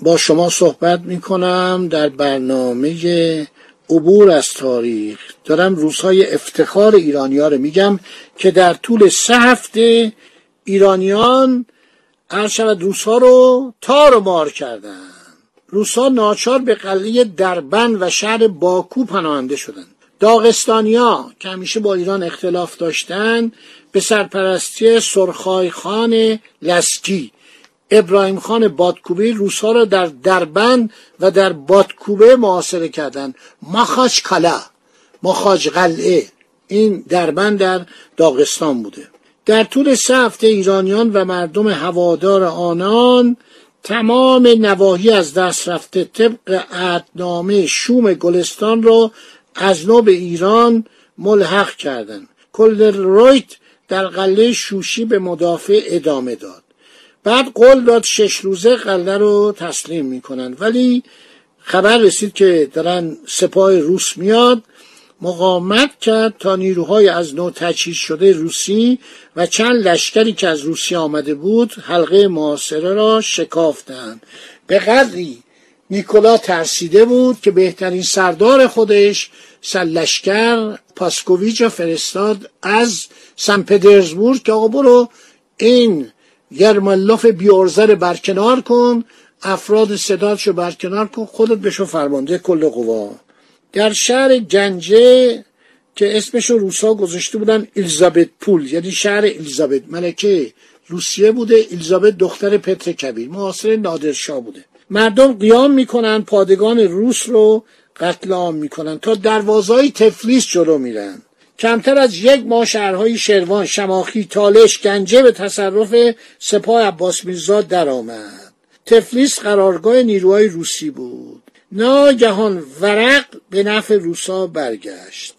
با شما صحبت می کنم در برنامه عبور از تاریخ. دارم روزهای افتخار ایرانی ها رو میگم که در طول سه هفته ایرانیان هر شود روزها رو تار و مار کردن روسا ناچار به قلعه دربن و شهر باکو پناهنده شدند. داغستانیا که همیشه با ایران اختلاف داشتند به سرپرستی سرخای خان لسکی ابراهیم خان بادکوبه روسا را در دربن و در بادکوبه معاصره کردند. مخاج کلا مخاج قلعه این دربن در داغستان بوده. در طول سه هفته ایرانیان و مردم هوادار آنان تمام نواحی از دست رفته طبق عهدنامه شوم گلستان را از نو به ایران ملحق کردند. کل رویت در قلعه شوشی به مدافع ادامه داد. بعد قول داد شش روزه قلعه رو تسلیم می‌کنن. ولی خبر رسید که دارن سپاه روس میاد. مقاومت کرد تا نیروهای از نو تجهیز شده روسی و چند لشکری که از روسیه آمده بود حلقه معاصره را شکافتند به قدری نیکولا ترسیده بود که بهترین سردار خودش سلشکر پاسکوویچ را فرستاد از سن پترزبورگ که آقا برو این یرملوف بیورزر برکنار کن افراد صداتشو برکنار کن خودت بشو فرمانده کل قوا. در شهر گنجه که اسمش رو روسا گذاشته بودن الیزابت پول یعنی شهر الیزابت ملکه روسیه بوده الیزابت دختر پتر کبیر معاصر نادرشاه بوده. مردم قیام می‌کنن پادگان روس رو قتل عام می‌کنن تا دروازهای تفلیس جلو میرن. کمتر از یک ماه شهرهای شروان شماخی تالش گنجه به تصرف سپاه عباس میرزا درآمد. تفلیس قرارگاه نیروهای روسی بود. ناگهان ورق به نفع روسا برگشت.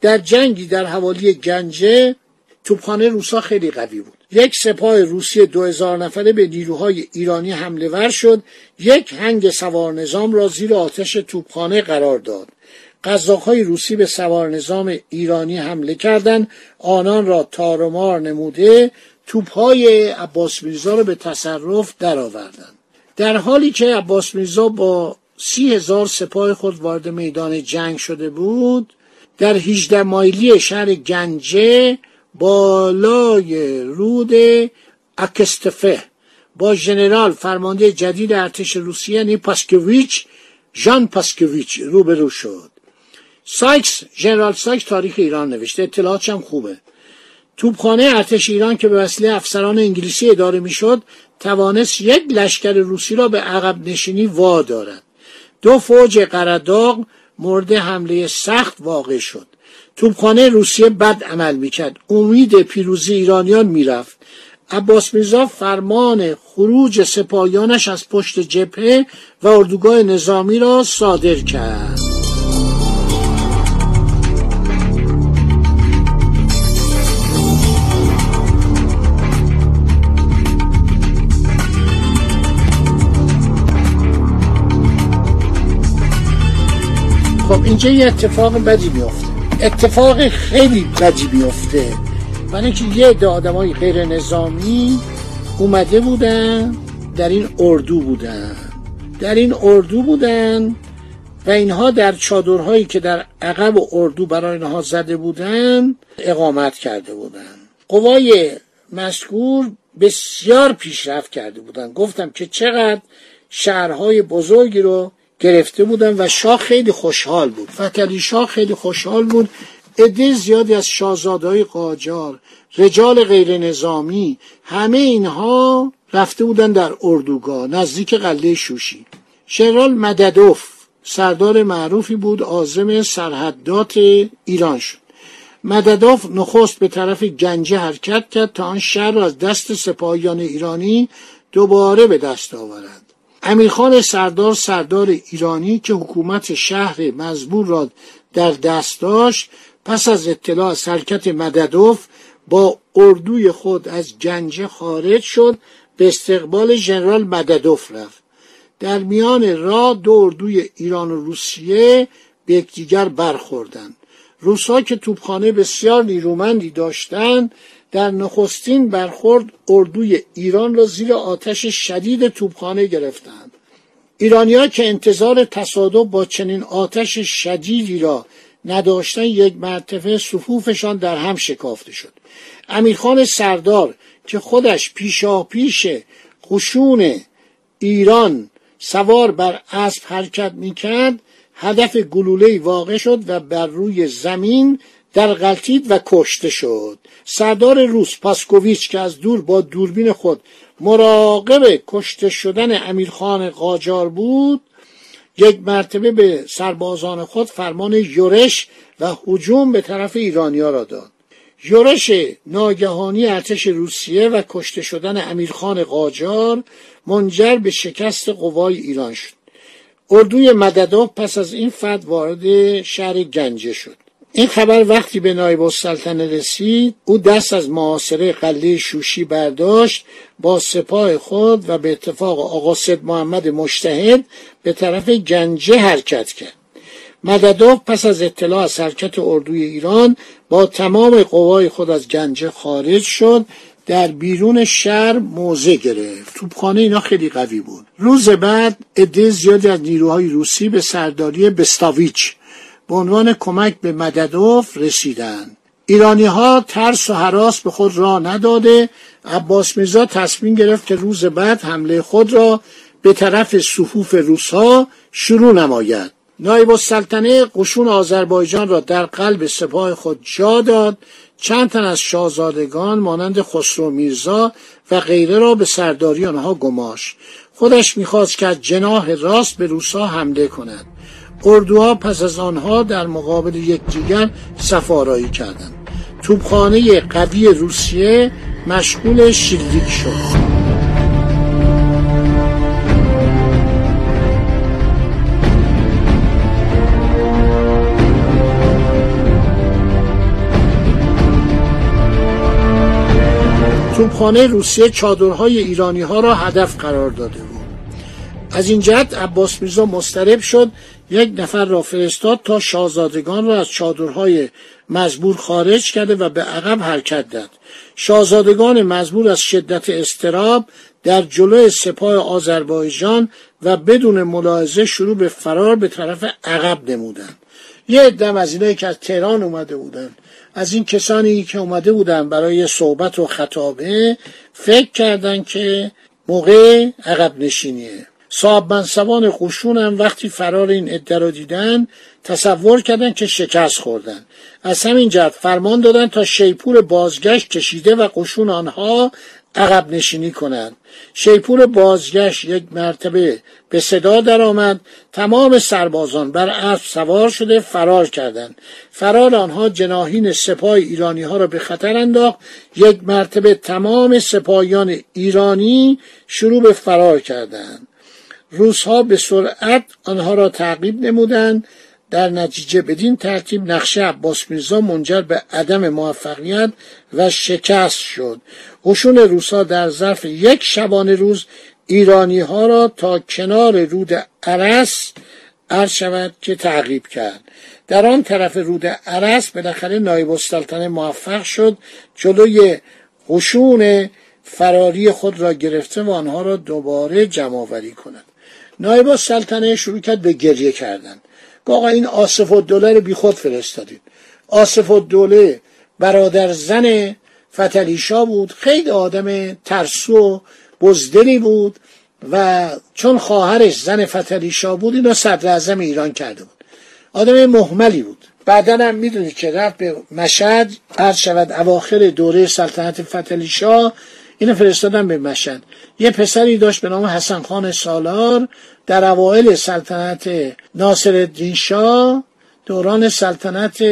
در جنگی در حوالی گنجه توپخانه روسا خیلی قوی بود. یک سپاه روسی دو هزار نفره به نیروهای ایرانی حمله ور شد. یک هنگ سوار نظام را زیر آتش توپخانه قرار داد. قزاقهای روسی به سوار نظام ایرانی حمله کردند. آنان را تارمار نموده توپهای عباس میرزا را به تصرف درآوردند. در حالی که عباس میرزا با سی هزار سپاه خود وارد میدان جنگ شده بود در هیجده مایلی شهر گنجه بالای رود اکستفه با ژنرال فرمانده جدید ارتش روسیه یعنی پاسکویچ ژان پاسکویچ روبرو شد. سایکس ژنرال سایکس تاریخ ایران نوشته. اطلاعاتش هم خوبه. توپخانه ارتش ایران که به وسیله افسران انگلیسی اداره می‌شد توانست یک لشکر روسی را به عقب نشینی وادارد. دو فوج قرداغ مورد حمله سخت واقع شد. توپخانه روسیه بد عمل می‌کرد. امید پیروزی ایرانیان می‌رفت. عباس میرزا فرمان خروج سپاهیانش از پشت جبهه و اردوگاه نظامی را صادر کرد. خب اینجا یه اتفاق بدی میفته اتفاق خیلی بدی میفته برای اینکه یه عده آدمای غیر نظامی اومده بودن در این اردو بودن. در این اردو بودن و اینها در چادرهایی که در عقب اردو برای اینها زده بودن اقامت کرده بودن. قوای مذکور بسیار پیشرفت کرده بودن. گفتم که چقدر شهرهای بزرگی رو گرفته بودن و شاه خیلی خوشحال بود. فتلی شاه خیلی خوشحال بود. عده زیادی از شاهزادهای قاجار رجال غیر نظامی همه اینها رفته بودن در اردوگاه نزدیک قلعه شوشی. شنرال مددوف سردار معروفی بود آزم سرحدات ایران شد. مدداف نخست به طرف گنجه حرکت کرد تا آن شهر را از دست سپاهیان ایرانی دوباره به دست آورد. امیرخان سردار سردار ایرانی که حکومت شهر مزبور را در دست داشت پس از اطلاع از حرکت مددوف با اردوی خود از گنجه خارج شد به استقبال ژنرال مددوف رفت. در میان راه دو اردوی ایران و روسیه به یکدیگر برخوردند. روسها که توپخانه بسیار نیرومندی داشتند در نخستین برخورد اردوی ایران را زیر آتش شدید توپخانه گرفتند. ایرانیا که انتظار تصادف با چنین آتش شدیدی را نداشتن یک مرتبه صفوفشان در هم شکافته شد. امیرخان سردار که خودش پیشا پیش قشون ایران سوار بر اسب حرکت می‌کرد هدف گلوله واقع شد و بر روی زمین در غلطید و کشته شد. سردار روس پاسکوویچ که از دور با دوربین خود مراقب کشته شدن امیرخان قاجار بود یک مرتبه به سربازان خود فرمان یورش و هجوم به طرف ایرانیا را داد. یورش ناگهانی ارتش روسیه و کشته شدن امیرخان قاجار منجر به شکست قوای ایران شد. اردوی مددا پس از این فد وارد شهر گنجه شد. این خبر وقتی به نایب السلطنه رسید او دست از معاصره قله شوشی برداشت با سپاه خود و به اتفاق آقا سید محمد مشتهد به طرف گنجه حرکت کرد. مددوف پس از اطلاع از حرکت اردوی ایران با تمام قوای خود از گنجه خارج شد در بیرون شهر موضع گرفت. توپخانه اینا خیلی قوی بود. روز بعد عده زیادی از نیروهای روسی به سرداری بستاویچ به عنوان کمک به مددوف رسیدند. ایرانی ها ترس و حراس به خود را نداده. عباس میرزا تصمیم گرفت که روز بعد حمله خود را به طرف صفوف روسها شروع نماید. نایب السلطنه قشون آذربایجان را در قلب سپاه خود جا داد. چند تن از شاهزادگان مانند خسرو میرزا و غیره را به سرداری آنها گماش خودش می‌خواست که از جناح راست به روسا حمله کند. اردوها پس از آنها در مقابل یکدیگر سفارایی کردند. توپخانه قوی روسیه مشغول شلیک شد. توپخانه روسیه چادرهای ایرانی ها را هدف قرار داده بود. از این جهت عباس میرزا مسترب شد یک نفر را فرستاد تا شاهزادگان را از چادرهای مزبور خارج کرده و به عقب حرکت داد. شاهزادگان مزبور از شدت استراب در جلوی سپاه آذربایجان و بدون ملاحظه شروع به فرار به طرف عقب نمودند. یه عدم از اینایی که از تهران اومده بودند از این کسانی که اومده بودن برای صحبت و خطابه فکر کردند که موقع عقب نشینیه. صاحب منصبان قشون هم وقتی فرار این عده را دیدن تصور کردن که شکست خوردن. از همین جهت فرمان دادن تا شیپور بازگشت کشیده و قشون آنها عقب نشینی کنند. شیپور بازگشت یک مرتبه به صدا درآمد. تمام سربازان بر اسب سوار شده فرار کردند. فرار آنها جناهین سپاه ایرانی ها را به خطر انداخت. یک مرتبه تمام سپاهیان ایرانی شروع به فرار کردند. روزها به سرعت آنها را تعقیب نمودند. در نتیجه بدین ترتیب نقشه عباس میرزا منجر به عدم موفقیت و شکست شد. قشون روسا در ظرف یک شبانه روز ایرانی ها را تا کنار رود عرس عرض شود که تعقیب کرد. در آن طرف رود عرس بالاخره نایب السلطنه موفق شد. جلوی قشون فراری خود را گرفته و آنها را دوباره جمع آوری کند. نایب السلطنه شروع کرد به گریه کردن. آقا این آصف الدوله رو بی خود فرستادید. آصف الدوله برادر زن فتلیشا بود خیلی آدم ترسو و بزدلی بود و چون خواهرش زن فتلیشا بود اینو صدر اعظم ایران کرده بود. آدم محملی بود. بعدا هم می‌دونید که رفت به مشهد عرض شود اواخر دوره سلطنت فتلیشا اینو فرستادن به مشهد. یه پسری داشت به نام حسن خان سالار در اوایل سلطنت ناصر الدین شاه دوران سلطنت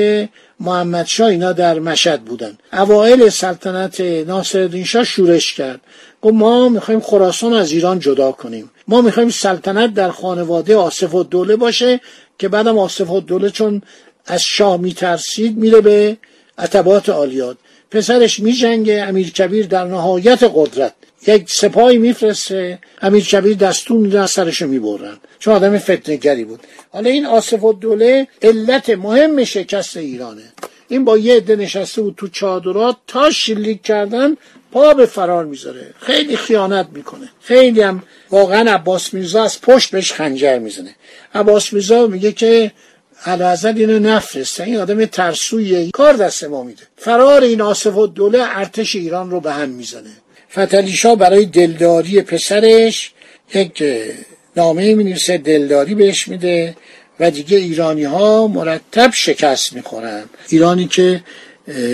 محمد شاه اینا در مشهد بودن. اوایل سلطنت ناصر شاه شورش کرد. گفت ما می‌خوایم خراسان از ایران جدا کنیم. ما می‌خوایم سلطنت در خانواده آصف الدوله باشه که بعدم آصف الدوله چون از شاه میترسید میره به عتبات آلیاد پسرش میجنگه امیر کبیر در نهایت قدرت. یک سپاهی میفرسته امیر کبیر دستون میدن سرشو می‌برن. چون آدم فتنگری بود. حالا این آصف الدوله علت مهم شکست ایرانه. این با یه عده نشسته بود تو چادرات تا شلیک کردن پا به فرار می‌ذاره. خیلی خیانت می‌کنه. خیلی هم واقعا عباس میرزا از پشت بهش خنجر می‌زنه. عباس میرزا میگه که علازد اینو نفرسته این آدم ترسویه. کار دست ما میده. فرار این آصف و دوله ارتش ایران رو به هم می‌زنه. فتلیشا برای دلداری پسرش یک نامه می دلداری بهش میده و دیگه ایرانی ها مرتب شکست می‌خورن. ایرانی که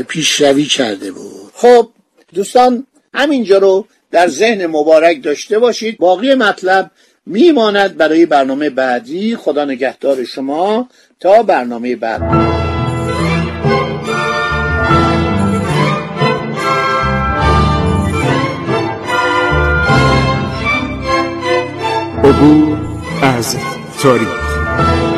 پیشروی کرده بود. خب دوستان همینجا رو در ذهن مبارک داشته باشید. باقی مطلب میماند برای برنامه بعدی. خدا نگهدار شما. تا برنامه بعد. عبور از تاریخ.